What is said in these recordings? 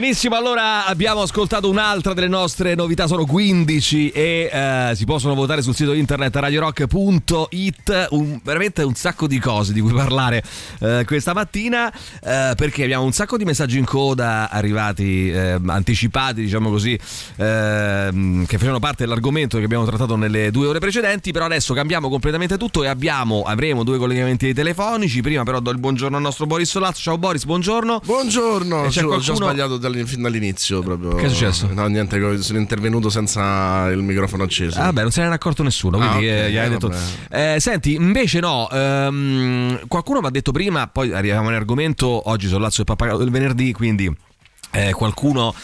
Benissimo, allora abbiamo ascoltato un'altra delle nostre novità, sono 15 e eh, si possono votare sul sito internet radiorock.it, un, veramente un sacco di cose di cui parlare eh, questa mattina eh, perché abbiamo un sacco di messaggi in coda arrivati, eh, anticipati diciamo così, ehm, che facevano parte dell'argomento che abbiamo trattato nelle due ore precedenti, però adesso cambiamo completamente tutto e abbiamo, avremo due collegamenti telefonici, prima però do il buongiorno al nostro Boris Solazzo, ciao Boris, buongiorno. Buongiorno, E c'è ho- ci ho qualcuno- sbagliato dall- fin dall'inizio proprio. Che è successo? No, niente, sono intervenuto senza il microfono acceso. Ah, beh, non se ne era accorto nessuno, quindi Ah, ok, eh, gli hai detto. Eh, senti, invece no, ehm, qualcuno mi ha detto prima, poi arriviamo all'argomento, oggi sono Lazio e Pappagallo del venerdì, quindi eh, qualcuno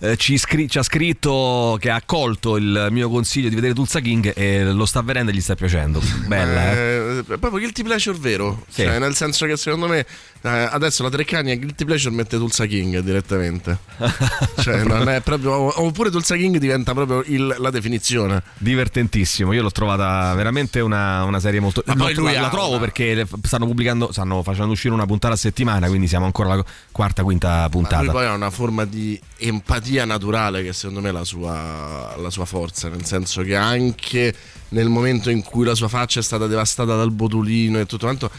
eh, ci, scri- ci ha scritto che ha accolto il mio consiglio di vedere Tulsa King e lo sta vedendo e gli sta piacendo. Bella, eh? Eh, è proprio guilty pleasure vero. Sì. Cioè, nel senso che secondo me eh, adesso la Treccani a guilty pleasure mette Tulsa King direttamente. cioè, non è proprio. Oppure Tulsa King diventa proprio il- la definizione. Divertentissimo, io l'ho trovata veramente una, una serie molto. Ma poi lui la ha trovo perché stanno pubblicando, stanno facendo uscire una puntata a settimana, quindi siamo ancora alla quarta, quinta Ma puntata. poi ha una forma di empatia naturale che secondo me è la sua, la sua forza, nel senso che anche nel momento in cui la sua faccia è stata devastata dal botulino e tutto quanto,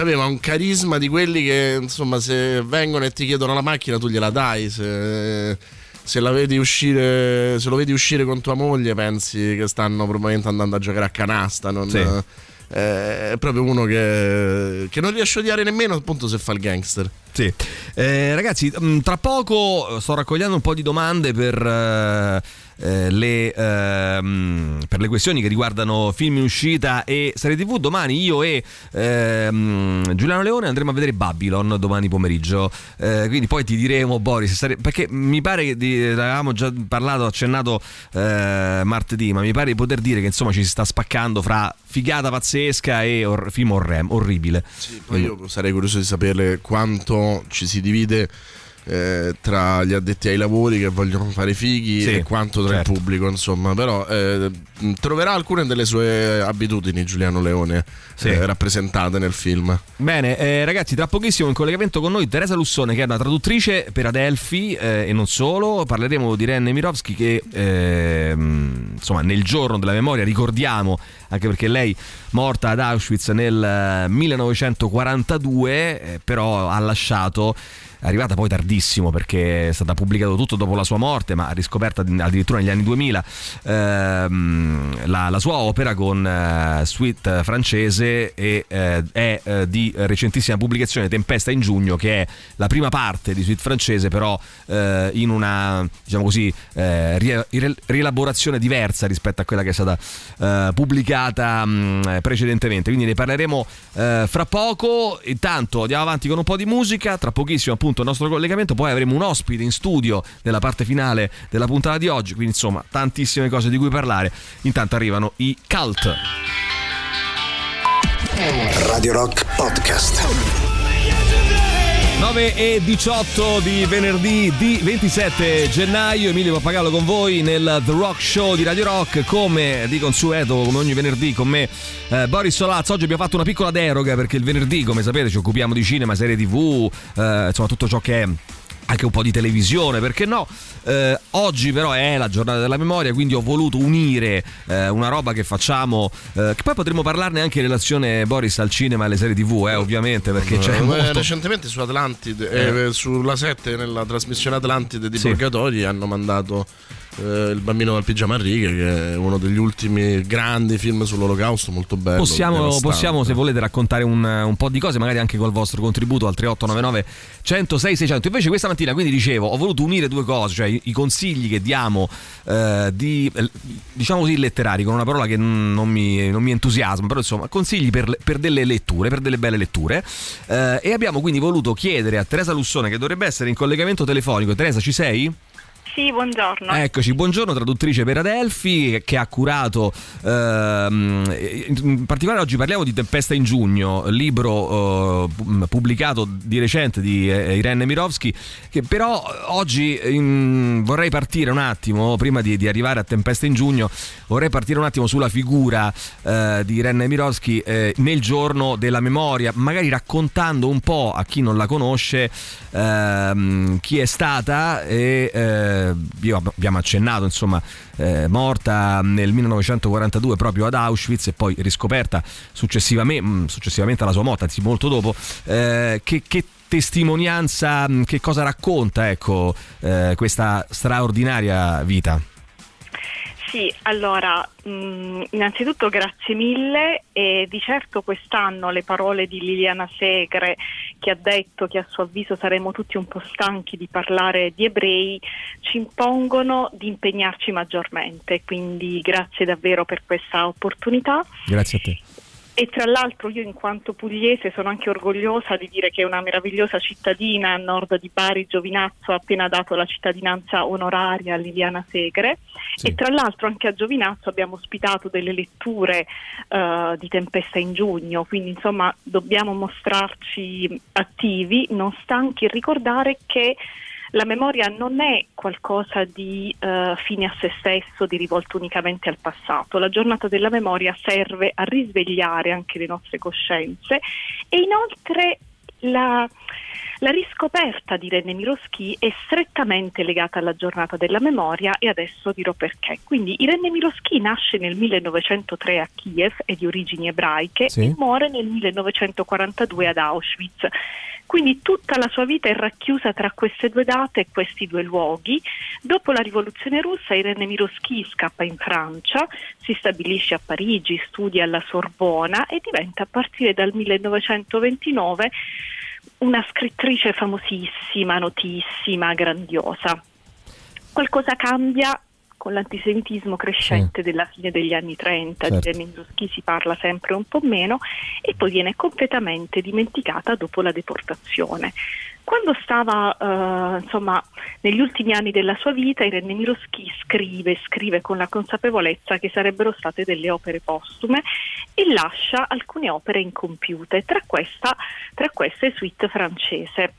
aveva un carisma di quelli che insomma se vengono e ti chiedono la macchina tu gliela dai, se, se uscire, se lo vedi uscire con tua moglie pensi che stanno probabilmente andando a giocare a canasta, non... Sì. Eh, È proprio uno che, che non riesce a odiare nemmeno appunto se fa il gangster. Sì. Eh, ragazzi, mh, tra poco sto raccogliendo un po' di domande per, eh, le, ehm, per le questioni che riguardano film in uscita e serie tv. Domani io e ehm, Giuliano Leone andremo a vedere Babylon domani pomeriggio. Eh, quindi poi ti diremo, Boris, sare- perché mi pare che di, avevamo già parlato, accennato eh, martedì, ma mi pare di poter dire che insomma ci si sta spaccando fra figata pazzesca e or- film orre- orribile. Poi io sarei curioso di sapere quanto ci si divide eh, tra gli addetti ai lavori che vogliono fare fighi Sì, e quanto tra certo. il pubblico, insomma. Però eh, troverà alcune delle sue abitudini Giuliano Leone Sì. eh, rappresentate nel film. Bene, eh, ragazzi, tra pochissimo in collegamento con noi Teresa Lussone, che è una traduttrice per Adelphi eh, e non solo. Parleremo di Ren Mirovski, che insomma nel giorno della memoria ricordiamo, anche perché lei morta ad Auschwitz nel eh, 1942, eh, però ha lasciato. Arrivata poi tardissimo perché è stata pubblicato tutto dopo la sua morte, ma riscoperta addirittura negli anni 2000 ehm, la, la sua opera con eh, suite francese e eh, è eh, di recentissima pubblicazione Tempesta in giugno, che è la prima parte di suite francese, però eh, in una diciamo così eh, rie- rie- rielaborazione diversa rispetto a quella che è stata eh, pubblicata mh, precedentemente. Quindi ne parleremo fra poco. Intanto andiamo avanti con un po' di musica. Tra pochissimo, appunto, il nostro collegamento. Poi avremo un ospite in studio nella parte finale della puntata di oggi. Quindi, insomma, tantissime cose di cui parlare. Intanto arrivano i cult. Radio Rock Podcast. 9 e 18 di venerdì di 27 gennaio, Emilio Pappagallo con voi nel The Rock Show di Radio Rock, come di consueto, come ogni venerdì con me eh, Boris Solazzo. Oggi abbiamo fatto una piccola deroga perché il venerdì, come sapete, ci occupiamo di cinema, serie tv, eh, insomma tutto ciò che è anche un po' di televisione, perché no? Eh, oggi però è la giornata della memoria, quindi ho voluto unire eh, una roba che facciamo, eh, che poi potremmo parlarne anche in relazione Boris al cinema e alle serie tv, eh, ovviamente, perché c'è Eh, molto... Recentemente su Atlantide, eh, sulla 7, nella trasmissione Atlantide di Sì. Purgatori, hanno mandato eh, Il bambino dal pigiama a righe, che è uno degli ultimi grandi film sull'olocausto, molto bello. Possiamo, possiamo, se volete, raccontare un, un po' di cose, magari anche col vostro contributo al 3899 106 600. Invece, questa mattina, quindi dicevo, ho voluto unire due cose, cioè i, consigli che diamo, eh, di, diciamo così, letterari, con una parola che non mi, non mi entusiasma, però insomma, consigli per, per delle letture, per delle belle letture. Eh, e abbiamo quindi voluto chiedere a Teresa Lussone, che dovrebbe essere in collegamento telefonico. Teresa, ci sei? Sì, buongiorno. Eccoci, buongiorno traduttrice per Adelphi che ha curato, ehm, in particolare oggi parliamo di Tempesta in giugno, libro eh, pubblicato di recente di eh, Irene Mirovski, che però oggi in, vorrei partire un attimo, prima di, di, arrivare a Tempesta in giugno, vorrei partire un attimo sulla figura eh, di Irene Mirovski eh, nel giorno della memoria, magari raccontando un po' a chi non la conosce ehm, chi è stata e eh, io abbiamo accennato, insomma, eh, morta nel 1942 proprio ad Auschwitz e poi riscoperta successivamente, mm, successivamente alla sua morte, anzi molto dopo, eh, che, che testimonianza, mm, che cosa racconta ecco, eh, questa straordinaria vita? Sì, allora, mh, mm, innanzitutto grazie mille e di certo quest'anno le parole di Liliana Segre che ha detto che a suo avviso saremo tutti un po' stanchi di parlare di ebrei ci impongono di impegnarci maggiormente, quindi grazie davvero per questa opportunità. Grazie a te. E tra l'altro io in quanto pugliese sono anche orgogliosa di dire che una meravigliosa cittadina a nord di Bari, Giovinazzo, ha appena dato la cittadinanza onoraria a Liliana Segre sì. e tra l'altro anche a Giovinazzo abbiamo ospitato delle letture uh, di Tempesta in giugno, quindi insomma dobbiamo mostrarci attivi, non stanchi, ricordare che la memoria non è qualcosa di uh, fine a se stesso, di rivolto unicamente al passato. La giornata della memoria serve a risvegliare anche le nostre coscienze e inoltre la, la riscoperta di René Miroschi è strettamente legata alla giornata della memoria e adesso dirò perché. Quindi Irene Miroschi nasce nel 1903 a Kiev, è di origini ebraiche sì. e muore nel 1942 ad Auschwitz. Quindi tutta la sua vita è racchiusa tra queste due date e questi due luoghi. Dopo la rivoluzione russa Irene Miroschi scappa in Francia, si stabilisce a Parigi, studia alla Sorbona e diventa a partire dal 1929 una scrittrice famosissima, notissima, grandiosa. Qualcosa cambia con l'antisemitismo crescente sì. della fine degli anni 30, certo. di Minzowski si parla sempre un po' meno e poi viene completamente dimenticata dopo la deportazione. Quando stava uh, insomma, negli ultimi anni della sua vita, Irene Miroschi scrive, scrive con la consapevolezza che sarebbero state delle opere postume e lascia alcune opere incompiute, tra, questa, tra queste suite francese.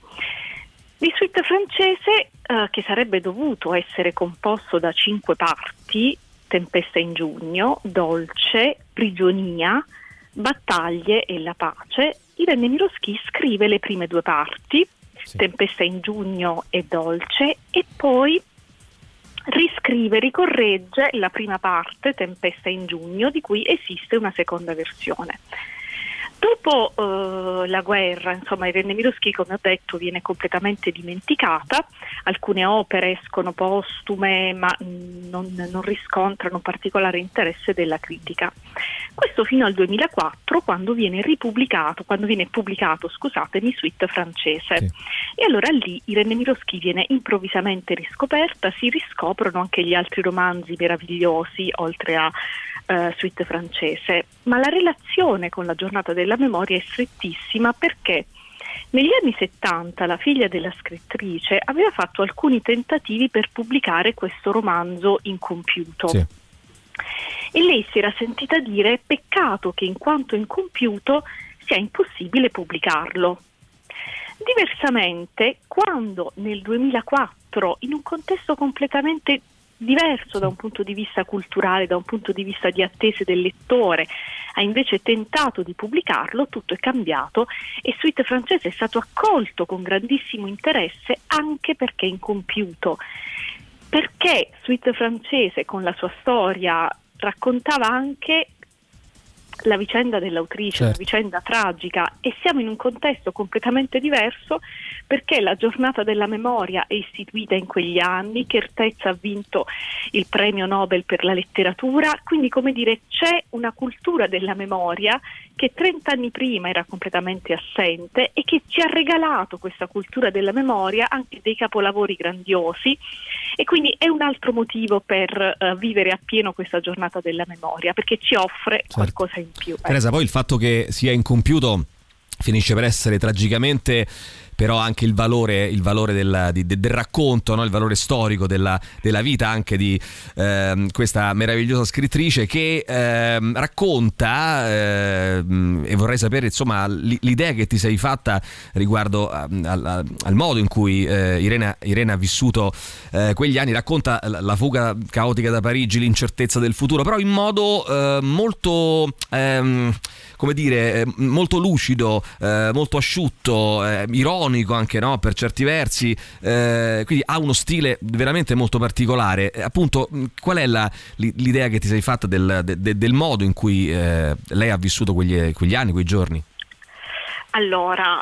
Il suite francese, eh, che sarebbe dovuto essere composto da cinque parti, Tempesta in giugno, Dolce, Prigionia, Battaglie e La pace, Irene Miroschi scrive le prime due parti, sì. Tempesta in giugno e Dolce, e poi riscrive, ricorregge la prima parte, Tempesta in giugno, di cui esiste una seconda versione. Dopo eh, la guerra, insomma, Irene Miroschi, come ho detto, viene completamente dimenticata, alcune opere escono postume ma non, non riscontrano particolare interesse della critica. Questo fino al 2004 quando viene ripubblicato, quando viene pubblicato, scusatemi, Suite francese. Sì. E allora lì Irene Miroschi viene improvvisamente riscoperta, si riscoprono anche gli altri romanzi meravigliosi, oltre a eh, suite francese, ma la relazione con la giornata della memoria è strettissima perché negli anni 70 la figlia della scrittrice aveva fatto alcuni tentativi per pubblicare questo romanzo incompiuto. Sì. E lei si era sentita dire peccato che in quanto incompiuto sia impossibile pubblicarlo. Diversamente, quando nel 2004, in un contesto completamente diverso da un punto di vista culturale, da un punto di vista di attese del lettore, ha invece tentato di pubblicarlo, tutto è cambiato e Suite francese è stato accolto con grandissimo interesse anche perché incompiuto. Perché Suite francese con la sua storia raccontava anche la vicenda dell'autrice, certo. una vicenda tragica e siamo in un contesto completamente diverso perché la giornata della memoria è istituita in quegli anni, Kertez ha vinto il premio Nobel per la letteratura, quindi come dire c'è una cultura della memoria che 30 anni prima era completamente assente e che ci ha regalato questa cultura della memoria anche dei capolavori grandiosi e quindi è un altro motivo per uh, vivere appieno questa giornata della memoria perché ci offre certo. qualcosa in più. Teresa, poi il fatto che sia incompiuto finisce per essere tragicamente però anche il valore, il valore del, di, del, racconto, no? il valore storico della, della vita anche di eh, questa meravigliosa scrittrice che eh, racconta eh, e vorrei sapere insomma l'idea che ti sei fatta riguardo al, al, al modo in cui eh, Irene, Irene, ha vissuto eh, quegli anni, racconta la fuga caotica da Parigi, l'incertezza del futuro, però in modo eh, molto ehm, come dire, eh, molto lucido, eh, molto asciutto, eh, ironico anche no? per certi versi, eh, quindi ha uno stile veramente molto particolare. Appunto, qual è la, l'idea che ti sei fatta del, de, del modo in cui eh, lei ha vissuto quegli, quegli anni, quei giorni? Allora,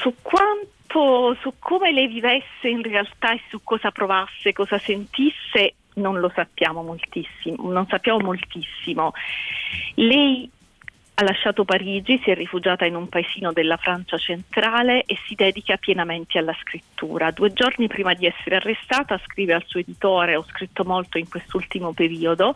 su quanto, su come lei vivesse in realtà e su cosa provasse, cosa sentisse, non lo sappiamo moltissimo, non sappiamo moltissimo. Lei ha lasciato Parigi, si è rifugiata in un paesino della Francia centrale e si dedica pienamente alla scrittura. Due giorni prima di essere arrestata scrive al suo editore, ho scritto molto in quest'ultimo periodo,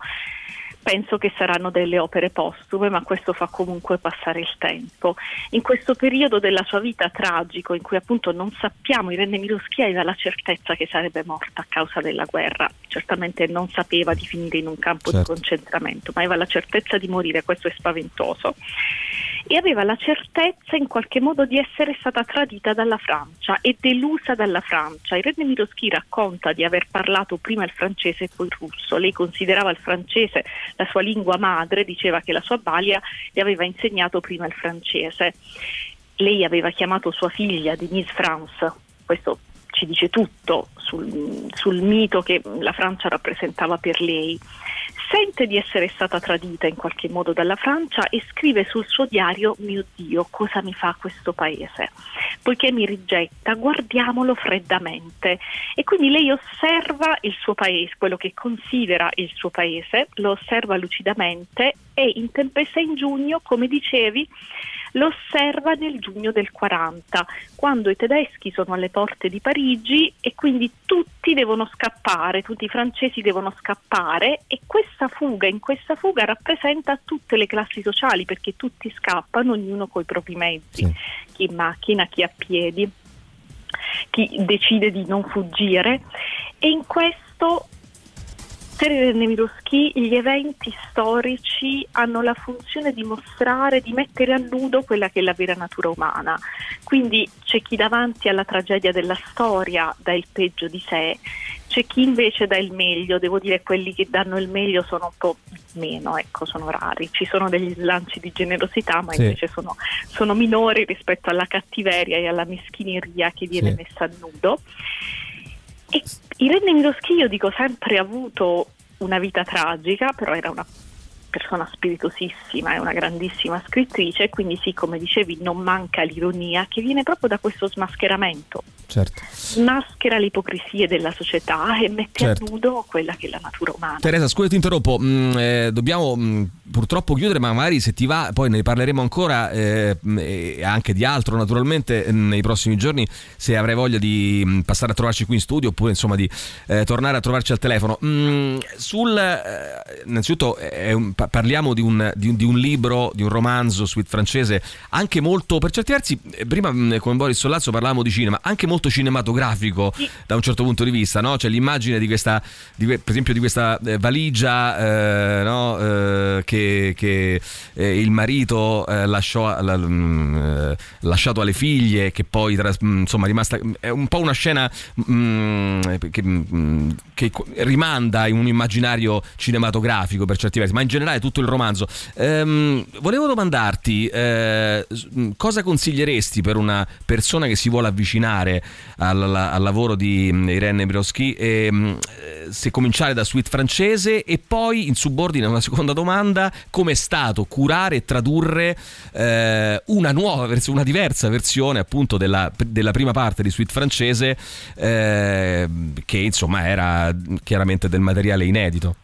penso che saranno delle opere postume, ma questo fa comunque passare il tempo. In questo periodo della sua vita tragico, in cui appunto non sappiamo, Irene Miroschi aveva la certezza che sarebbe morta a causa della guerra, certamente non sapeva di finire in un campo certo. di concentramento, ma aveva la certezza di morire, questo è spaventoso e aveva la certezza in qualche modo di essere stata tradita dalla Francia e delusa dalla Francia. Irene Miroschi racconta di aver parlato prima il francese e poi il russo. Lei considerava il francese la sua lingua madre, diceva che la sua balia le aveva insegnato prima il francese. Lei aveva chiamato sua figlia Denise France, questo ci dice tutto sul, sul mito che la Francia rappresentava per lei. Sente di essere stata tradita in qualche modo dalla Francia e scrive sul suo diario mio Dio cosa mi fa questo paese? Poiché mi rigetta guardiamolo freddamente. E quindi lei osserva il suo paese quello che considera il suo paese lo osserva lucidamente e in tempesta in giugno come dicevi lo osserva nel giugno del 40, quando i tedeschi sono alle porte di Parigi e quindi tutti devono scappare, tutti i francesi devono scappare e questa fuga, in questa fuga rappresenta tutte le classi sociali perché tutti scappano, ognuno con i propri mezzi, sì. chi in macchina, chi a piedi, chi decide di non fuggire e in questo per Irene Miroschi gli eventi storici hanno la funzione di mostrare, di mettere a nudo quella che è la vera natura umana. Quindi c'è chi davanti alla tragedia della storia dà il peggio di sé, c'è chi invece dà il meglio, devo dire quelli che danno il meglio sono un po' meno, ecco, sono rari. Ci sono degli slanci di generosità, ma sì. invece sono, sono, minori rispetto alla cattiveria e alla meschineria che viene sì. messa a nudo. E Irene Miroschi, io dico, sempre avuto una vita tragica, però era una persona spiritosissima, è una grandissima scrittrice, quindi sì, come dicevi, non manca l'ironia che viene proprio da questo smascheramento. Certo. Maschera le ipocrisie della società e mette certo. a nudo quella che è la natura umana. Teresa, scusa ti interrompo, mm, eh, dobbiamo mm, purtroppo chiudere, ma magari se ti va, poi ne parleremo ancora eh, e anche di altro naturalmente nei prossimi giorni, se avrai voglia di mm, passare a trovarci qui in studio oppure insomma di eh, tornare a trovarci al telefono. Mm, sul, eh, innanzitutto un, parliamo di un, di, un, di un, libro, di un romanzo suite francese, anche molto, per certi versi, eh, prima con Boris Sollazzo parlavamo di cinema, anche molto cinematografico sì. da un certo punto di vista, no? Cioè l'immagine di questa, di, per esempio di questa eh, valigia eh, no? eh, che, che eh, il marito eh, lasciò, la, mh, lasciato alle figlie, che poi mh, insomma è rimasta, è un po' una scena mh, che, che, rimanda in un immaginario cinematografico per certi versi, ma in generale tutto il romanzo. Ehm, volevo domandarti eh, cosa consiglieresti per una persona che si vuole avvicinare al, al lavoro di Irene Broschi, e, mm, se cominciare da suite francese e poi in subordine una seconda domanda, come è stato curare e tradurre eh, una nuova una diversa versione appunto della, della prima parte di suite francese eh, che insomma era chiaramente del materiale inedito.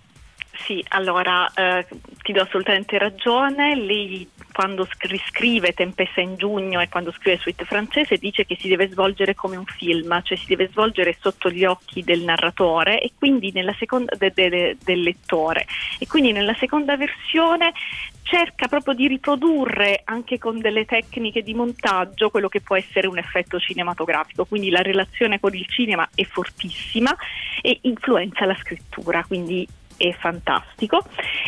Sì, allora eh, ti do assolutamente ragione, lei quando riscrive Tempesta in giugno e quando scrive Suite francese dice che si deve svolgere come un film, cioè si deve svolgere sotto gli occhi del narratore e quindi seconda, de, de, del lettore. E quindi nella seconda versione cerca proprio di riprodurre anche con delle tecniche di montaggio quello che può essere un effetto cinematografico, quindi la relazione con il cinema è fortissima e influenza la scrittura, quindi è fantastico.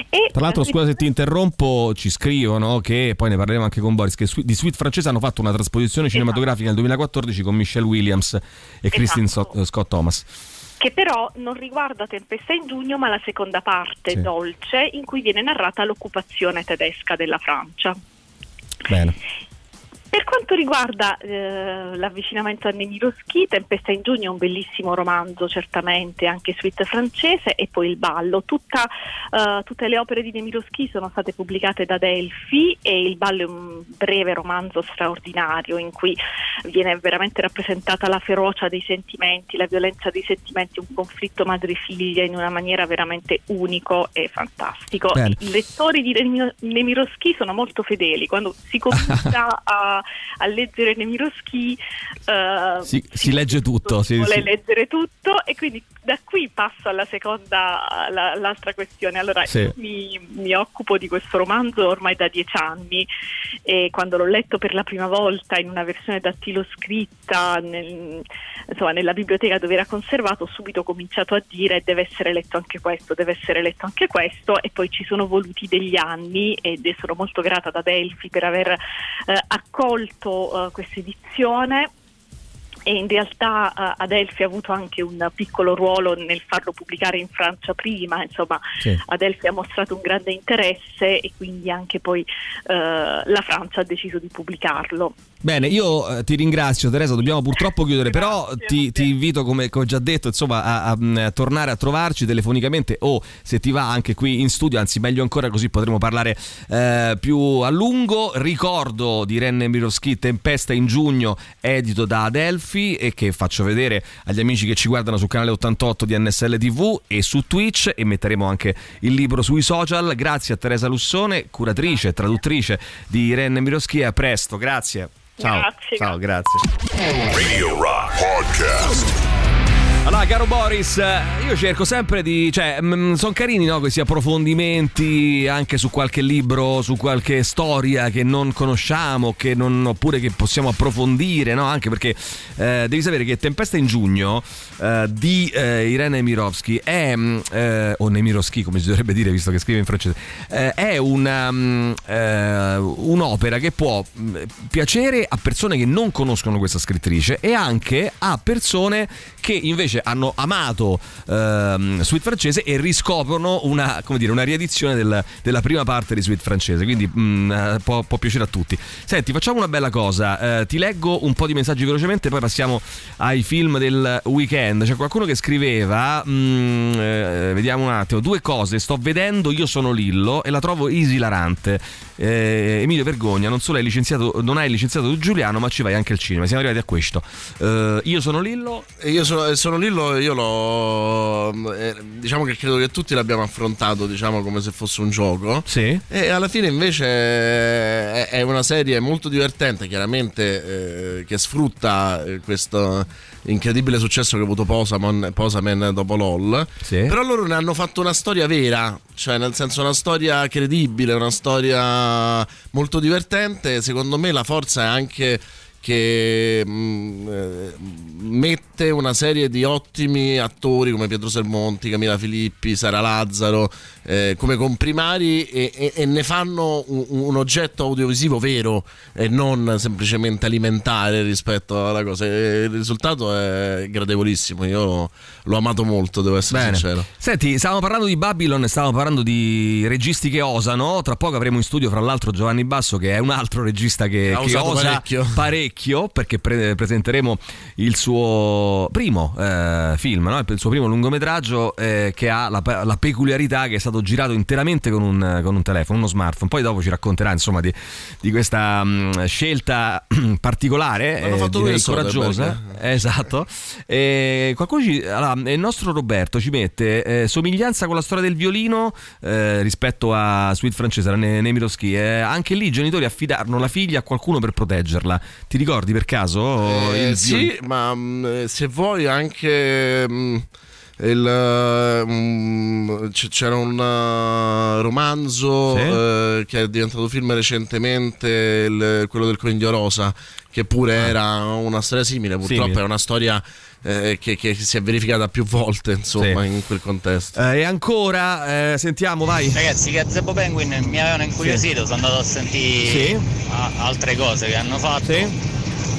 E Tra l'altro, scusa se ti interrompo, ci scrivono che poi ne parleremo anche con Boris. Che di Sweet francese hanno fatto una trasposizione esatto. cinematografica esatto. nel 2014 con Michelle Williams e esatto. Christine Scott Thomas che però non riguarda Tempesta in giugno, ma la seconda parte, sì. Dolce, in cui viene narrata l'occupazione tedesca della Francia. Bene. Per quanto riguarda eh, l'avvicinamento a Nemirovsky, Tempesta in giugno è un bellissimo romanzo, certamente, anche suite francese, e poi Il ballo. Tutta, uh, tutte le opere di Nemirovsky sono state pubblicate da Delphi e Il ballo è un breve romanzo straordinario in cui viene veramente rappresentata la ferocia dei sentimenti, la violenza dei sentimenti, un conflitto madre-figlia in una maniera veramente unico e fantastico. Bene. I lettori di Nemirovsky sono molto fedeli, quando si comincia a a, leggere Nemirovsky uh, si, si, legge tutto si vuole sì. leggere tutto e quindi da qui passo alla seconda la, l'altra questione allora sì. mi, mi, occupo di questo romanzo ormai da dieci anni e quando l'ho letto per la prima volta in una versione dattiloscritta nel, insomma, nella biblioteca dove era conservato ho subito cominciato a dire deve essere letto anche questo deve essere letto anche questo e poi ci sono voluti degli anni ed sono molto grata ad Adelphi per aver eh, accolto accolto uh, questa edizione e in realtà uh, Adelphi ha avuto anche un piccolo ruolo nel farlo pubblicare in Francia prima, insomma sì. Adelphi ha mostrato un grande interesse e quindi anche poi uh, la Francia ha deciso di pubblicarlo. Bene, io eh, ti ringrazio Teresa, dobbiamo purtroppo chiudere, però ti, ti, invito come, come, ho già detto insomma, a, a, mm, a, tornare a trovarci telefonicamente o se ti va anche qui in studio, anzi meglio ancora così potremo parlare eh, più a lungo. Ricordo di Renne Miroschi Tempesta in giugno, edito da Adelphi e che faccio vedere agli amici che ci guardano sul canale 88 di NSL TV e su Twitch e metteremo anche il libro sui social. Grazie a Teresa Lussone, curatrice e traduttrice di Renne Miroschi, a presto, grazie. Ciao. Grazie. Ciao, grazie. Radio Rock Podcast. Allora, caro Boris, io cerco sempre di. cioè, mm, sono carini no, questi approfondimenti anche su qualche libro, su qualche storia che non conosciamo, che non, oppure che possiamo approfondire, no? Anche perché eh, devi sapere che Tempesta in giugno eh, di eh, Irene Mirovski è. Mm, eh, o Nemirovski, come si dovrebbe dire, visto che scrive in francese, è una, um, un'opera che può piacere a persone che non conoscono questa scrittrice e anche a persone che invece hanno amato ehm, Sweet francese e riscoprono una, dire, una riedizione del, della prima parte di Sweet francese. Quindi mm, eh, può, può, piacere a tutti. Senti, facciamo una bella cosa. Ti leggo un po' di messaggi velocemente, poi passiamo ai film del weekend. C'è qualcuno che scriveva: mm, eh, Vediamo un attimo. Due cose. Sto vedendo Io sono Lillo e la trovo esilarante. Eh, Emilio Vergogna, non solo hai licenziato, non hai licenziato Giuliano, ma ci vai anche al cinema. Siamo arrivati a questo. Eh, io sono Lillo. Io sono, sono Lillo io l'ho eh, diciamo che credo che tutti l'abbiamo affrontato diciamo come se fosse un gioco sì. e alla fine invece è, è una serie molto divertente chiaramente eh, che sfrutta eh, questo incredibile successo che ha avuto Posaman, Posaman dopo LOL sì. però loro ne hanno fatto una storia vera cioè nel senso una storia credibile una storia molto divertente secondo me la forza è anche che mh, mm, eh, mette una serie di ottimi attori come Pietro Sermonti, Camilla Filippi, Sara Lazzaro eh, come comprimari e, e, e ne fanno un, un, oggetto audiovisivo vero e non semplicemente alimentare rispetto alla cosa. E il risultato è gradevolissimo, io l'ho amato molto, devo essere Bene. sincero. Senti, stavamo parlando di Babylon, stavamo parlando di registi che osano, tra poco avremo in studio fra l'altro Giovanni Basso che è un altro regista che, che osa parecchio. parecchio parecchio perché pre- presenteremo il suo primo eh, film, no? il suo primo lungometraggio eh, che ha la, la, peculiarità che è stato girato interamente con un, con un, telefono, uno smartphone. Poi dopo ci racconterà insomma di, di questa mh, scelta particolare, eh, direi coraggiosa. Esatto. E qualcuno ci, allora, il nostro Roberto ci mette eh, somiglianza con la storia del violino eh, rispetto a Sweet Francesa, Nemirovski. Eh, anche lì i genitori affidarono la figlia a qualcuno per proteggerla. Ti ricordi per caso? Eh, sì, ma mh, mm, se vuoi anche... Mh mm, il, um, c'era un uh, romanzo sì. uh, che è diventato film recentemente, il, quello del coniglio rosa, che pure ah. era una storia simile, purtroppo simile. è una storia eh, che, che, si è verificata più volte insomma sì. in quel contesto eh, e ancora eh, sentiamo vai ragazzi Gazebo Penguin mi avevano incuriosito sì. sono andato a sentire sì. altre cose che hanno fatto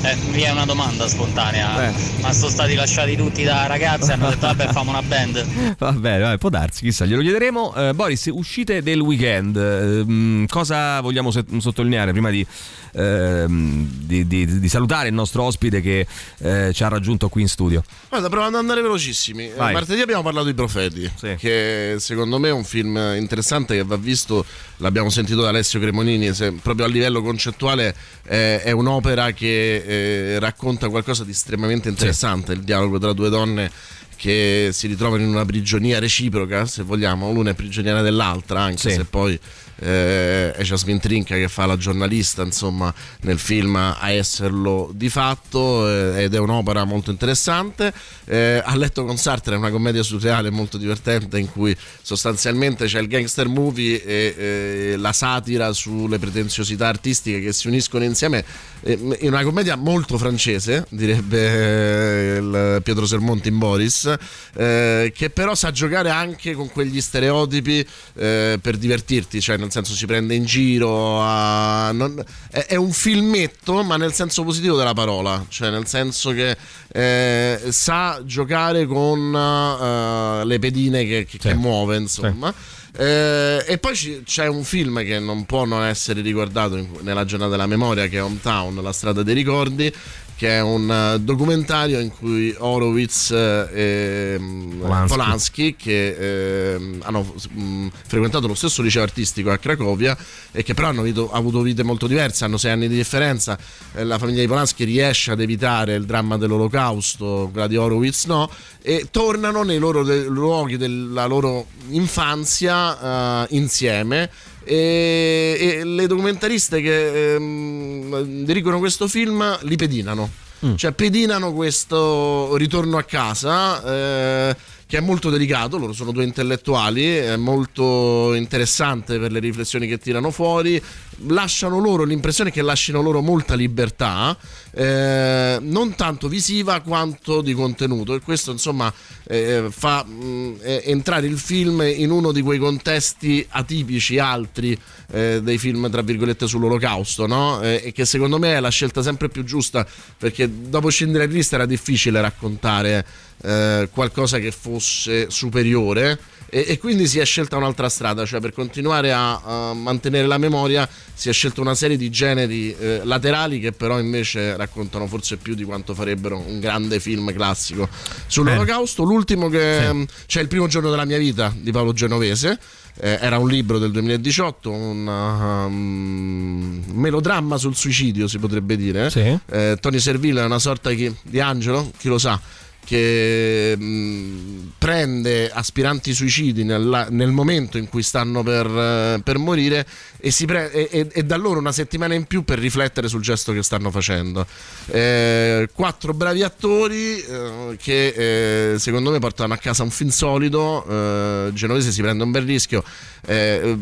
eh, mi è una domanda spontanea. Beh. Ma sono stati lasciati tutti da ragazzi e hanno detto vabbè facciamo una band. Vabbè, vabbè, può darsi, chissà, glielo chiederemo. Eh, Boris, uscite del weekend, eh, cosa vogliamo sottolineare prima di ehm, di, di, di, salutare il nostro ospite che eh, ci ha raggiunto qui in studio. Guarda, provando ad andare velocissimi. Eh, Vai. Martedì abbiamo parlato di Profeti, sì. che secondo me è un film interessante che va visto, l'abbiamo sentito da Alessio Cremonini, se, proprio a livello concettuale eh, è un'opera che eh, racconta qualcosa di estremamente interessante, sì. il dialogo tra due donne che si ritrovano in una prigionia reciproca, se vogliamo, l'una è prigioniera dell'altra, anche sì. se poi eh, Jasmine Trinca che fa la giornalista insomma nel film a esserlo di fatto eh, ed è un'opera molto interessante. Eh, a letto con Sartre è una commedia surreale molto divertente in cui sostanzialmente c'è il gangster movie e eh, la satira sulle pretenziosità artistiche che si uniscono insieme. Eh, in una commedia molto francese direbbe eh, Pietro Sermonti in Boris che però sa giocare anche con quegli stereotipi per divertirti cioè nel senso si prende in giro, a, non, è, è, un filmetto ma nel senso positivo della parola, cioè nel senso che eh, sa giocare con uh, le pedine che, che, sì. che muove, insomma. Sì. Eh, e poi c'è un film che non può non essere ricordato in, nella giornata della memoria che è Hometown, la strada dei ricordi, che è un eh, documentario in cui Horowitz e mm, Polanski, Polanski che eh, hanno mh, mm, frequentato lo stesso liceo artistico a Cracovia e che però hanno avuto, avuto vite molto diverse, hanno sei anni di differenza. Eh, la famiglia di Polanski riesce ad evitare il dramma dell'olocausto, quella di Horowitz no, e tornano nei loro de- luoghi della loro infanzia uh, insieme e, e le documentariste che ehm, dirigono questo film li pedinano. Mm. Cioè pedinano questo ritorno a casa eh, che è molto delicato, loro sono due intellettuali, è molto interessante per le riflessioni che tirano fuori, lasciano loro l'impressione che lasciano loro molta libertà, eh, non tanto visiva quanto di contenuto e questo insomma eh, fa mh, mm, entrare il film in uno di quei contesti atipici altri eh, dei film tra virgolette sull'olocausto no? Eh, e che secondo me è la scelta sempre più giusta perché dopo Schindler List era difficile raccontare eh, qualcosa che fosse superiore e, e, quindi si è scelta un'altra strada, cioè per continuare a, a mantenere la memoria si è scelta una serie di generi eh, laterali che però invece raccontano forse più di quanto farebbero un grande film classico sull'olocausto. L'ultimo che sì. c'è cioè il primo giorno della mia vita di Paolo Genovese. Eh, era un libro del 2018, un um, melodramma sul suicidio, si potrebbe dire. Sì. Eh, Tony Serville è una sorta di, di angelo, chi lo sa che mh, mm, prende aspiranti suicidi nel, nel, momento in cui stanno per, uh, per morire e, pre- e, e, dà loro una settimana in più per riflettere sul gesto che stanno facendo. Eh, quattro bravi attori eh, che eh, secondo me portano a casa un film solido, eh, Genovese si prende un bel rischio. Eh,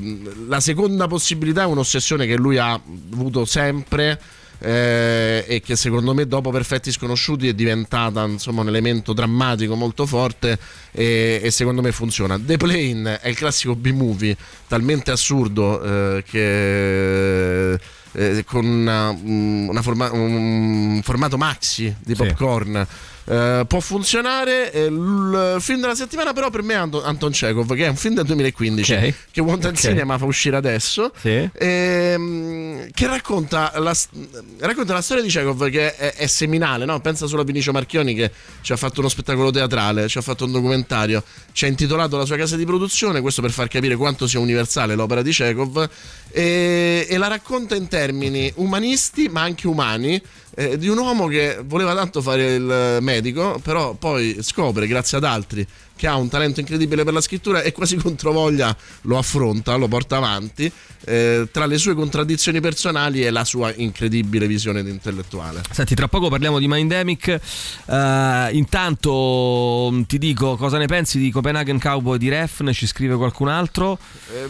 la seconda possibilità è un'ossessione che lui ha avuto sempre eh, e che secondo me dopo Perfetti Sconosciuti è diventata insomma, un elemento drammatico molto forte e, e, secondo me funziona. The Plane è il classico B-movie talmente assurdo eh, che... Eh, con una, una forma, un formato maxi di popcorn sì eh, può funzionare. Eh, il film della settimana, però, per me è Anton Chekhov, che è un film del 2015 okay. che Wonder okay. Cinema fa uscire adesso. Sì. Ehm, che racconta la, racconta la, storia di Chekhov che è, è seminale, no? pensa solo a Vinicio Marchioni che ci ha fatto uno spettacolo teatrale, ci ha fatto un documentario, ci ha intitolato la sua casa di produzione, questo per far capire quanto sia universale l'opera di Chekhov, e, e la racconta in termini umanisti ma anche umani eh, di un uomo che voleva tanto fare il medico, però poi scopre, grazie ad altri, che ha un talento incredibile per la scrittura e quasi controvoglia lo affronta, lo porta avanti, eh, tra le sue contraddizioni personali e la sua incredibile visione intellettuale. Senti, tra poco parliamo di Mindemic, uh, intanto mm, ti dico cosa ne pensi di Copenhagen Cowboy di Refn, ci scrive qualcun altro? Eh,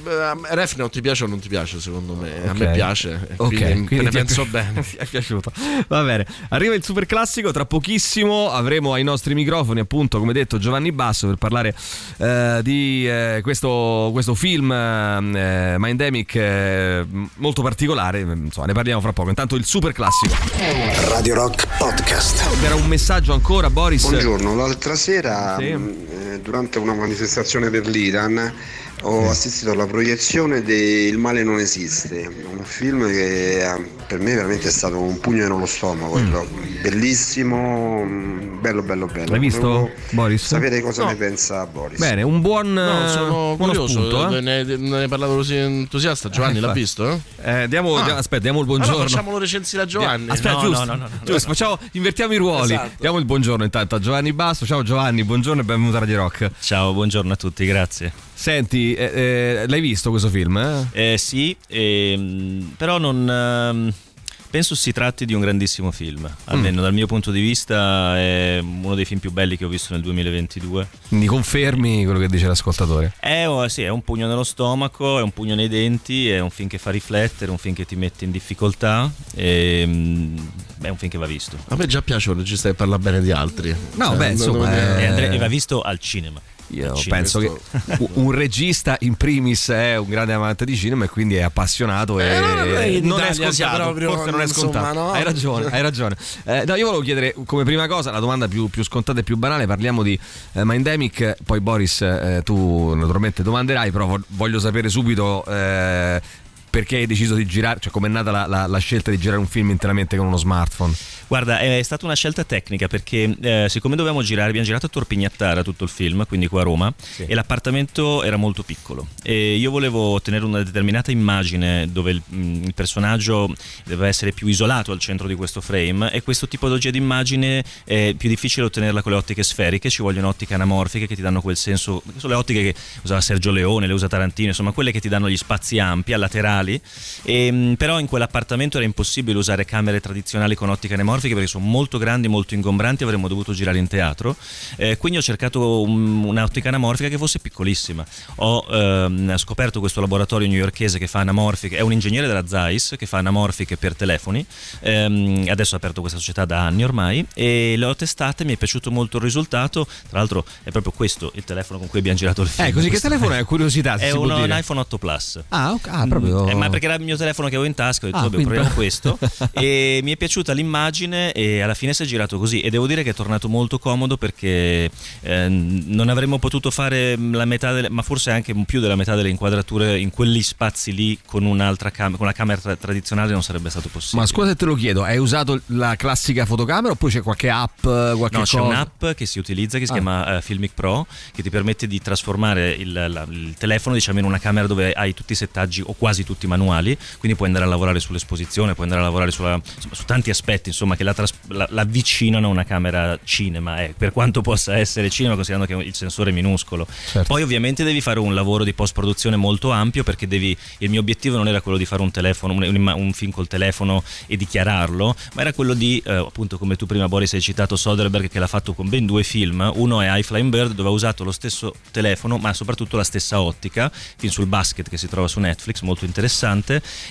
Refn non ti piace o non ti piace secondo me? Okay. A me piace, ok, quindi, quindi ne penso pi- bene. Ti è piaciuto. Va bene, arriva il super classico, tra pochissimo avremo ai nostri microfoni appunto come detto Giovanni Basso per parlare eh, di eh, questo, questo, film eh, Mindemic eh, molto particolare, insomma ne parliamo fra poco. Intanto il super classico. Radio Rock Podcast. Era un messaggio ancora Boris. Buongiorno, l'altra sera sì. mh, eh, durante una manifestazione per l'Iran ho assistito alla proiezione di Il male non esiste, un film che eh, per me veramente è stato un pugno nello stomaco, mm. bellissimo, mm, bello bello bello. L'hai visto Volevo Boris? Sapere cosa no. ne pensa Boris. Bene, un buon No, sono curioso, spunto, eh? ne, ne hai parlato così entusiasta, Giovanni eh, l'ha visto? Eh, diamo, ah. diamo, aspetta, diamo il buongiorno. Allora facciamolo recensire a Giovanni. Aspetta, no, giusto, no, no, no, giusto facciamo, invertiamo i ruoli. Esatto. Diamo il buongiorno intanto a Giovanni Basso. Ciao Giovanni, buongiorno e benvenuto a Radio Rock. Ciao, buongiorno a tutti, grazie. Senti, eh, eh, l'hai visto questo film? Eh? eh sì, ehm, però non... Ehm, penso si tratti di un grandissimo film, almeno mm. dal mio punto di vista è uno dei film più belli che ho visto nel 2022. Quindi confermi quello che dice l'ascoltatore? È, oh, sì, è un pugno nello stomaco, è un pugno nei denti, è un film che fa riflettere, un film che ti mette in difficoltà, e, ehm, è un film che va visto. A me già piace un regista che parla bene di altri. No, cioè, beh, insomma... È... E va visto al cinema. Io penso che un regista in primis è un grande amante di cinema e quindi è appassionato eh, e non è scontato, proprio, forse non è scontato. Insomma, no? Hai ragione, hai ragione. Eh, no, io volevo chiedere come prima cosa la domanda più, più scontata e più banale, parliamo di eh, Mindemic, poi Boris eh, tu naturalmente domanderai, però voglio sapere subito eh, perché hai deciso di girare, cioè com'è nata la, la, la, scelta di girare un film interamente con uno smartphone? Guarda, è stata una scelta tecnica perché eh, siccome dovevamo girare, abbiamo girato a Torpignattara tutto il film, quindi qua a Roma, sì. e l'appartamento era molto piccolo e io volevo ottenere una determinata immagine dove il, mm, il personaggio deve essere più isolato al centro di questo frame e questo tipologia di immagine è più difficile ottenerla con le ottiche sferiche, ci vogliono ottiche anamorfiche che ti danno quel senso, sono le ottiche che usava Sergio Leone, le usa Tarantino, insomma quelle che ti danno gli spazi ampi, a laterali, e, mm, però in quell'appartamento era impossibile usare camere tradizionali con ottiche anamorfiche perché sono molto grandi, molto ingombranti, avremmo dovuto girare in teatro. Eh, quindi ho cercato un, un'ottica anamorfica che fosse piccolissima. Ho ehm, scoperto questo laboratorio newyorkese che fa anamorfiche, è un ingegnere della Zeiss che fa anamorfiche per telefoni. Ehm, adesso ha aperto questa società da anni ormai e le ho testate, mi è piaciuto molto il risultato. Tra l'altro è proprio questo il telefono con cui abbiamo girato il film. Eh, così che telefono è? Curiosità. È un, un, iPhone 8 Plus. Ah, okay. ah proprio. Eh, ma perché era il mio telefono che avevo in tasca, ho detto, ah, vabbè, proviamo questo. e mi è piaciuta l'immagine immagine e alla fine si è girato così e devo dire che è tornato molto comodo perché eh, non avremmo potuto fare la metà delle, ma forse anche più della metà delle inquadrature in quegli spazi lì con un'altra camera, con una camera tra- tradizionale non sarebbe stato possibile. Ma scusa se te lo chiedo, hai usato la classica fotocamera oppure c'è qualche app, qualche no, cosa? c'è un'app che si utilizza che si ah. chiama uh, Filmic Pro che ti permette di trasformare il, la, il telefono diciamo in una camera dove hai tutti i settaggi o quasi tutti manuali, quindi puoi andare a lavorare sull'esposizione, puoi andare a lavorare sulla, insomma, su tanti aspetti insomma che la, tras- la, la avvicinano a una camera cinema, eh, per quanto possa essere cinema, considerando che il sensore è minuscolo. Certo. Poi ovviamente devi fare un lavoro di post produzione molto ampio perché devi, il mio obiettivo non era quello di fare un telefono, un, un, un film col telefono e dichiararlo, ma era quello di, eh, appunto come tu prima Boris hai citato Soderbergh che l'ha fatto con ben due film, uno è High Flying Bird dove ha usato lo stesso telefono ma soprattutto la stessa ottica, film sul basket che si trova su Netflix, molto interessante,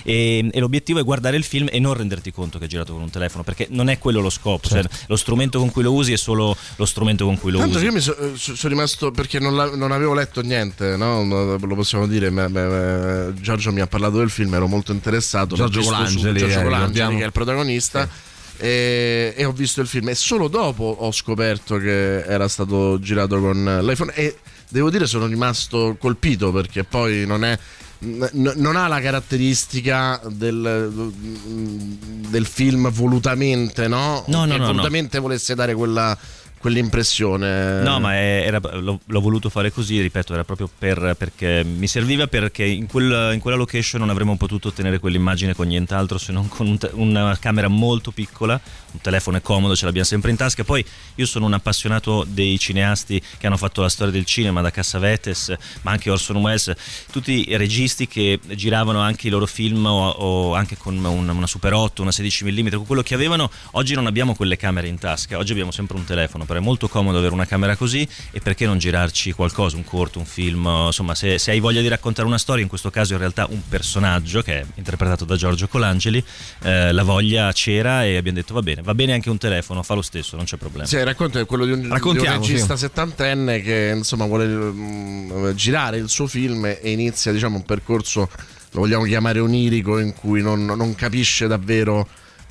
e, e l'obiettivo è guardare il film e non renderti conto che è girato con un telefono perché non è quello lo scopo, certo. cioè, lo strumento con cui lo usi è solo lo strumento con cui lo Tanto usi. Io mi so, eh, sono rimasto perché non, non, avevo letto niente, no? lo possiamo dire. Me, me, Giorgio mi ha parlato del film, ero molto interessato. Giorgio Colangeli, Giorgio Colangeli eh, che è il protagonista. Sì. E, e, ho visto il film e solo dopo ho scoperto che era stato girato con l'iPhone e devo dire sono rimasto colpito perché poi non è n- non ha la caratteristica del, del film volutamente, no? No, no, che no, volutamente volesse dare quella quell'impressione. No, ma è, era, l'ho, l'ho, voluto fare così, ripeto, era proprio per, perché mi serviva perché in, quel, in, quella location non avremmo potuto ottenere quell'immagine con nient'altro se non con un te- una camera molto piccola, un telefono è comodo, ce l'abbiamo sempre in tasca. Poi io sono un appassionato dei cineasti che hanno fatto la storia del cinema, da Cassavetes, ma anche Orson Welles, tutti i registi che giravano anche i loro film o, o anche con una, una Super 8, una 16 mm, con quello che avevano. Oggi non abbiamo quelle camere in tasca, oggi abbiamo sempre un telefono però è molto comodo avere una camera così e perché non girarci qualcosa, un corto, un film, insomma se, se, hai voglia di raccontare una storia, in questo caso in realtà un personaggio che è interpretato da Giorgio Colangeli, eh, la voglia c'era e abbiamo detto va bene, va bene anche un telefono, fa lo stesso, non c'è problema. Sì, il racconto è quello di un, di un regista sì. settantenne che insomma vuole um, girare il suo film e inizia diciamo un percorso, lo vogliamo chiamare onirico, in cui non, non capisce davvero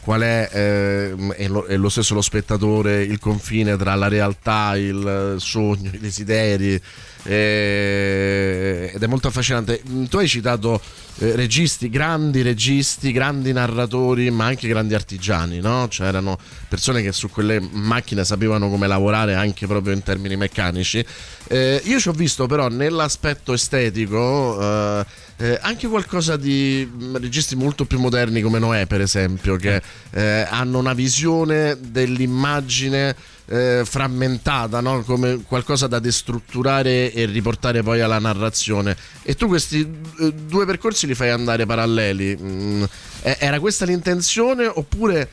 qual è, eh, è, lo, è, lo, stesso lo spettatore, il confine tra la realtà, il sogno, i desideri. Eh, ed è molto affascinante. Tu hai citato eh, registi, grandi registi, grandi narratori, ma anche grandi artigiani, no? Cioè erano persone che su quelle macchine sapevano come lavorare anche proprio in termini meccanici. Eh, io ci ho visto però nell'aspetto estetico eh, anche qualcosa di mm, registi molto più moderni come Noè per esempio che eh, hanno una visione dell'immagine eh, frammentata no? come qualcosa da destrutturare e riportare poi alla narrazione. E tu questi eh, due percorsi li fai andare paralleli mm, era questa l'intenzione oppure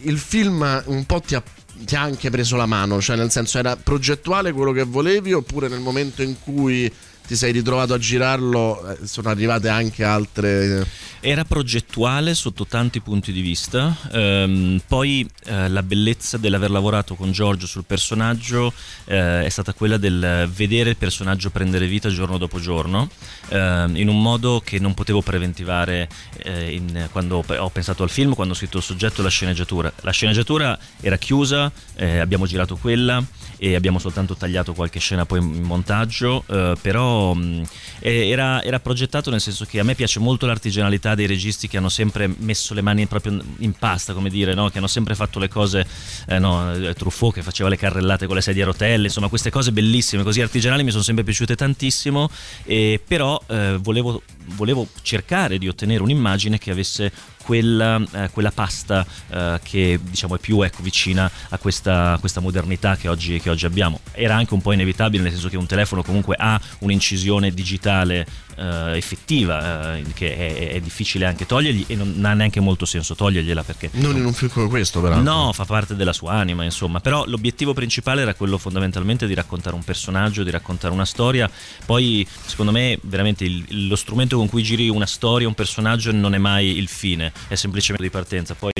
il film un po' ti ha ti ha anche preso la mano, cioè nel senso era progettuale quello che volevi oppure nel momento in cui ti sei ritrovato a girarlo, eh, sono arrivate anche altre. Eh. Era progettuale sotto tanti punti di vista, ehm, poi eh, la bellezza dell'aver lavorato con Giorgio sul personaggio eh, è stata quella del vedere il personaggio prendere vita giorno dopo giorno, ehm, in un modo che non potevo preventivare eh, in, quando ho pensato al film, quando ho scritto il soggetto e la sceneggiatura. La sceneggiatura era chiusa, eh, abbiamo girato quella e abbiamo soltanto tagliato qualche scena poi in montaggio, però mh, era, era, progettato nel senso che a me piace molto l'artigianalità dei registi che hanno sempre messo le mani proprio in pasta, come dire, no? che hanno sempre fatto le cose, eh, no, eh, Truffaut che faceva le carrellate con le sedie a rotelle, insomma queste cose bellissime, così artigianali mi sono sempre piaciute tantissimo, eh, però eh, volevo, volevo cercare di ottenere un'immagine che avesse quella, eh, quella pasta eh, che diciamo è più ecco, vicina a questa, a questa modernità che oggi, che oggi, abbiamo. Era anche un po' inevitabile, nel senso che un telefono comunque ha un'incisione digitale eh, effettiva eh, che è, è, difficile anche togliergli e non ha neanche molto senso togliergliela perché non in un film come questo però. No fa parte della sua anima insomma però l'obiettivo principale era quello fondamentalmente di raccontare un personaggio di raccontare una storia. Poi secondo me veramente il, lo strumento con cui giri una storia un personaggio non è mai il fine è semplicemente di partenza. Poi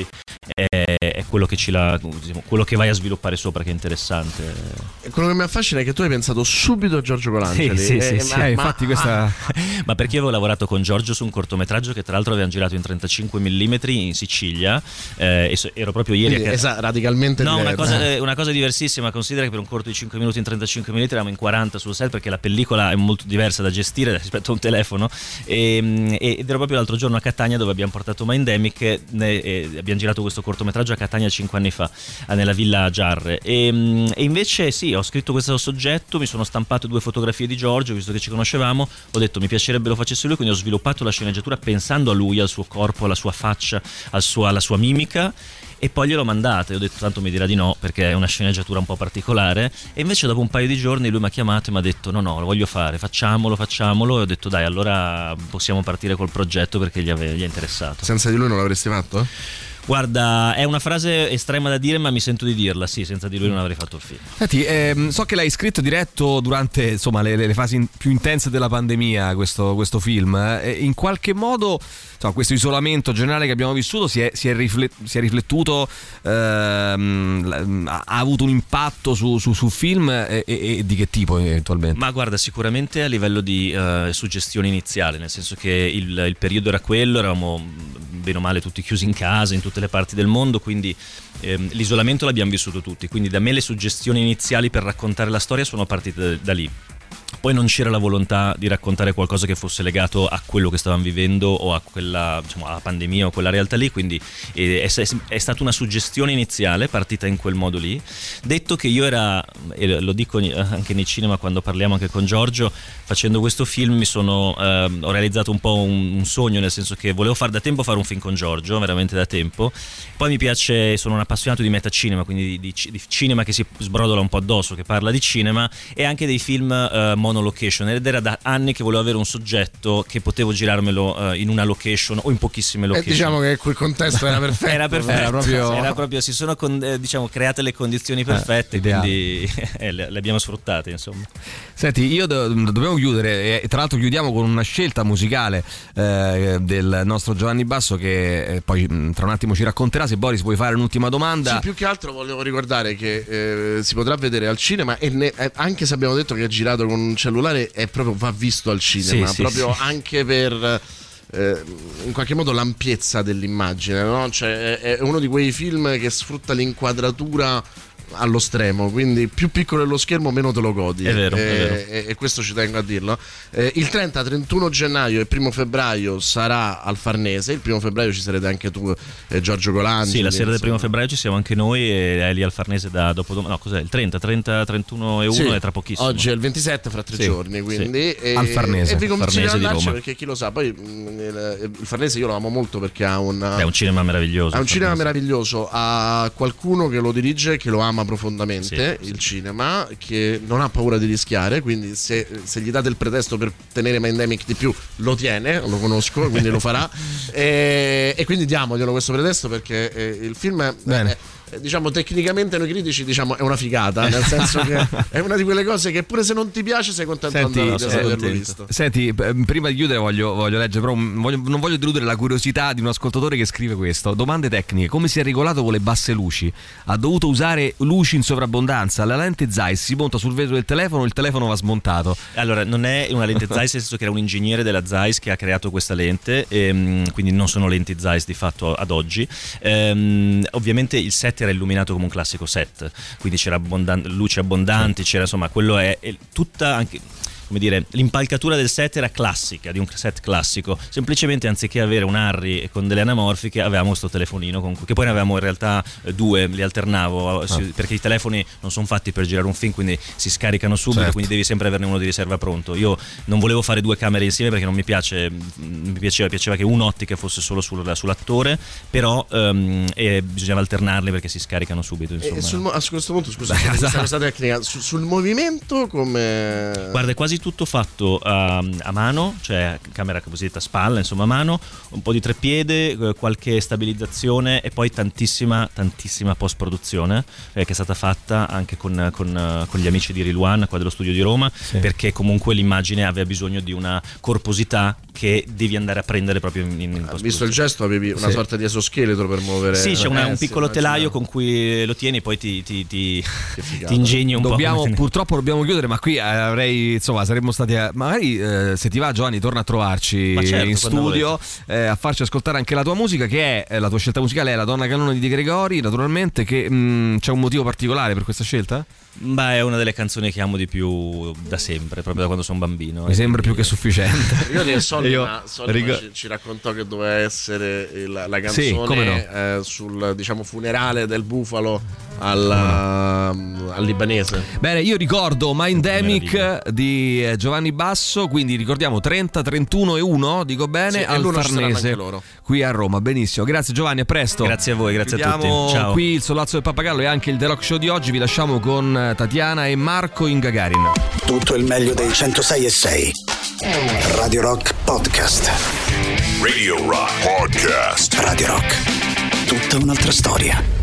è, è quello, che ci la, diciamo, quello che vai a sviluppare sopra che è interessante. Quello che mi affascina è che tu hai pensato subito a Giorgio Colangeli. Sì, sì, eh, sì, ma, sì. infatti questa... Ah, ma perché avevo lavorato con Giorgio su un cortometraggio che tra l'altro avevamo girato in 35 mm in Sicilia eh, e ero proprio ieri Quindi, che... Esatto, radicalmente no, una cosa, eh, una cosa, diversissima, considera che per un corto di 5 minuti in 35 mm eravamo in 40 sul set perché la pellicola è molto diversa da gestire rispetto a un telefono e, ed ero proprio l'altro giorno a Catania dove abbiamo portato Mindemic e abbiamo girato questo cortometraggio a Catania 5 anni fa nella villa Giarre. E, e, invece sì ho scritto questo soggetto mi sono stampato due fotografie di Giorgio visto che ci conoscevamo ho detto mi piacerebbe lo facesse lui quindi ho sviluppato la sceneggiatura pensando a lui al suo corpo alla sua faccia al suo, alla sua mimica e poi gliel'ho mandata. E ho detto tanto mi dirà di no perché è una sceneggiatura un po' particolare e invece dopo un paio di giorni lui mi ha chiamato e mi ha detto no no lo voglio fare facciamolo facciamolo e ho detto dai allora possiamo partire col progetto perché gli, gli è interessato senza di lui non l'avresti fatto? Guarda, è una frase estrema da dire, ma mi sento di dirla. Sì, senza di lui non avrei fatto il film. Senti, ehm, so che l'hai scritto diretto durante insomma, le, le, fasi più intense della pandemia, questo, questo film. Eh, in qualche modo insomma, questo isolamento generale che abbiamo vissuto si è, si è, riflet, si è riflettuto, ehm, ha avuto un impatto su, su, sul film e, e, e, di che tipo eventualmente? Ma guarda, sicuramente a livello di uh, suggestione iniziale, nel senso che il, il periodo era quello, eravamo bene o male tutti chiusi in casa in tutte le parti del mondo, quindi ehm, l'isolamento l'abbiamo vissuto tutti, quindi da me le suggestioni iniziali per raccontare la storia sono partite da, da lì poi non c'era la volontà di raccontare qualcosa che fosse legato a quello che stavamo vivendo o a quella, diciamo, alla pandemia o quella realtà lì, quindi è, è, è, stata una suggestione iniziale partita in quel modo lì. Detto che io era, e lo dico anche nei cinema quando parliamo anche con Giorgio, facendo questo film sono, eh, ho realizzato un po' un, un, sogno, nel senso che volevo fare da tempo fare un film con Giorgio, veramente da tempo. Poi mi piace, sono un appassionato di metacinema, quindi di, di, di cinema che si sbrodola un po' addosso, che parla di cinema e anche dei film eh, monolocation ed era da anni che volevo avere un soggetto che potevo girarmelo eh, in una location o in pochissime eh, location. E diciamo che quel contesto era perfetto. era perfetto, era proprio... Era proprio si sono con, eh, diciamo, create le condizioni eh, perfette, quindi eh, le, le, abbiamo sfruttate insomma. Senti, io do, dobbiamo chiudere e tra l'altro chiudiamo con una scelta musicale del nostro Giovanni Basso che poi tra un attimo ci racconterà. Se Boris vuoi fare un'ultima domanda. Sì, più che altro volevo ricordare che si potrà vedere al cinema e ne, anche se abbiamo detto che è girato con un cellulare è proprio va visto al cinema, sì, proprio sì, anche per eh, in qualche modo l'ampiezza dell'immagine, no? cioè, è, è uno di quei film che sfrutta l'inquadratura allo stremo, quindi più piccolo è lo schermo meno te lo godi. È vero, e, è vero. E, e, questo ci tengo a dirlo. Eh, il 30, 31 gennaio e 1 febbraio sarà al Farnese, il 1 febbraio ci sarete anche tu eh, Giorgio Golanti. Sì, la sera del 1 febbraio ci siamo anche noi e è lì al Farnese da dopo no, cos'è? Il 30, 30, 31 e 1 sì, è tra pochissimo. Oggi è il 27 fra tre sì, giorni, quindi sì. e, al Farnese. E vi consiglio di Roma. perché chi lo sa, poi mm, il, il Farnese io lo amo molto perché ha un è un cinema meraviglioso. Ha un cinema meraviglioso, ha qualcuno che lo dirige che lo ama profondamente sì, il cinema che non ha paura di rischiare, quindi se, se, gli date il pretesto per tenere Mindemic di più, lo tiene, lo conosco, quindi lo farà. e, e, quindi diamoglielo questo pretesto perché eh, il film è, è eh, diciamo tecnicamente noi critici diciamo è una figata nel senso che è una di quelle cose che pure se non ti piace sei contento Senti, di averlo visto Senti, prima di chiudere voglio, voglio leggere però voglio, non voglio deludere la curiosità di un ascoltatore che scrive questo. Domande tecniche. Come si è regolato con le basse luci? Ha dovuto usare luci in sovrabbondanza. La lente Zeiss si monta sul vetro del telefono il telefono va smontato. Allora non è una lente Zeiss nel senso che era un ingegnere della Zeiss che ha creato questa lente e, ehm, quindi non sono lenti Zeiss di fatto ad oggi. Ehm, ovviamente il set set era illuminato come un classico set, quindi c'era abbondan- luci abbondanti, c'era insomma, quello è, è tutta anche come dire, l'impalcatura del set era classica, di un set classico. Semplicemente anziché avere un Harry con delle anamorfiche, avevamo questo telefonino, con, che poi ne avevamo in realtà eh, due, li alternavo, ah. perché i telefoni non sono fatti per girare un film, quindi si scaricano subito, certo. quindi devi sempre averne uno di riserva pronto. Io non volevo fare due camere insieme perché non mi piace, mi piaceva, piaceva che un'ottica fosse solo sul, sull'attore, però um, bisognava alternarli perché si scaricano subito. E sul, a questo punto, scusa, questa tecnica, sul, sul movimento come... Guarda, è quasi quasi tutto fatto a, ehm, a mano, cioè camera cosiddetta spalla, insomma a mano, un po' di treppiede, eh, qualche stabilizzazione e poi tantissima, tantissima post-produzione eh, che è stata fatta anche con, con, eh, con, gli amici di Riluan, qua dello studio di Roma, sì. perché comunque l'immagine aveva bisogno di una corposità che devi andare a prendere proprio in, in post Visto il gesto avevi una sì. sorta di esoscheletro per muovere. Sì, c'è una, un piccolo telaio con cui lo tieni e poi ti, ti, ti, ti ingegni un dobbiamo, po'. Purtroppo dobbiamo chiudere, ma qui avrei insomma saremmo stati a, magari eh, se ti va Giovanni torna a trovarci certo, in studio eh, a farci ascoltare anche la tua musica che è eh, la tua scelta musicale è la donna canone di De Gregori naturalmente che mh, mm, c'è un motivo particolare per questa scelta? Beh, è una delle canzoni che amo di più da sempre, proprio da quando sono bambino. Mi sembra più che sufficiente. Io ne Solima, Solima ric- ci, ci, raccontò che doveva essere la, la canzone sì, no? eh, sul diciamo, funerale del bufalo alla, no. al libanese. Bene, io ricordo Mindemic di eh, Giovanni Basso, quindi ricordiamo 30, 31 e 1, dico bene, sì, al Farnese qui a Roma. Benissimo, grazie Giovanni, a presto. Grazie a voi, grazie Chiudiamo a tutti. Ciao. qui il Solazzo del Pappagallo e anche il The Rock Show di oggi. Vi lasciamo con Tatiana e Marco in Gagarin. Tutto il meglio dei 106 e 6. Radio Rock Podcast. Radio Rock Podcast. Radio Rock. Tutta un'altra storia.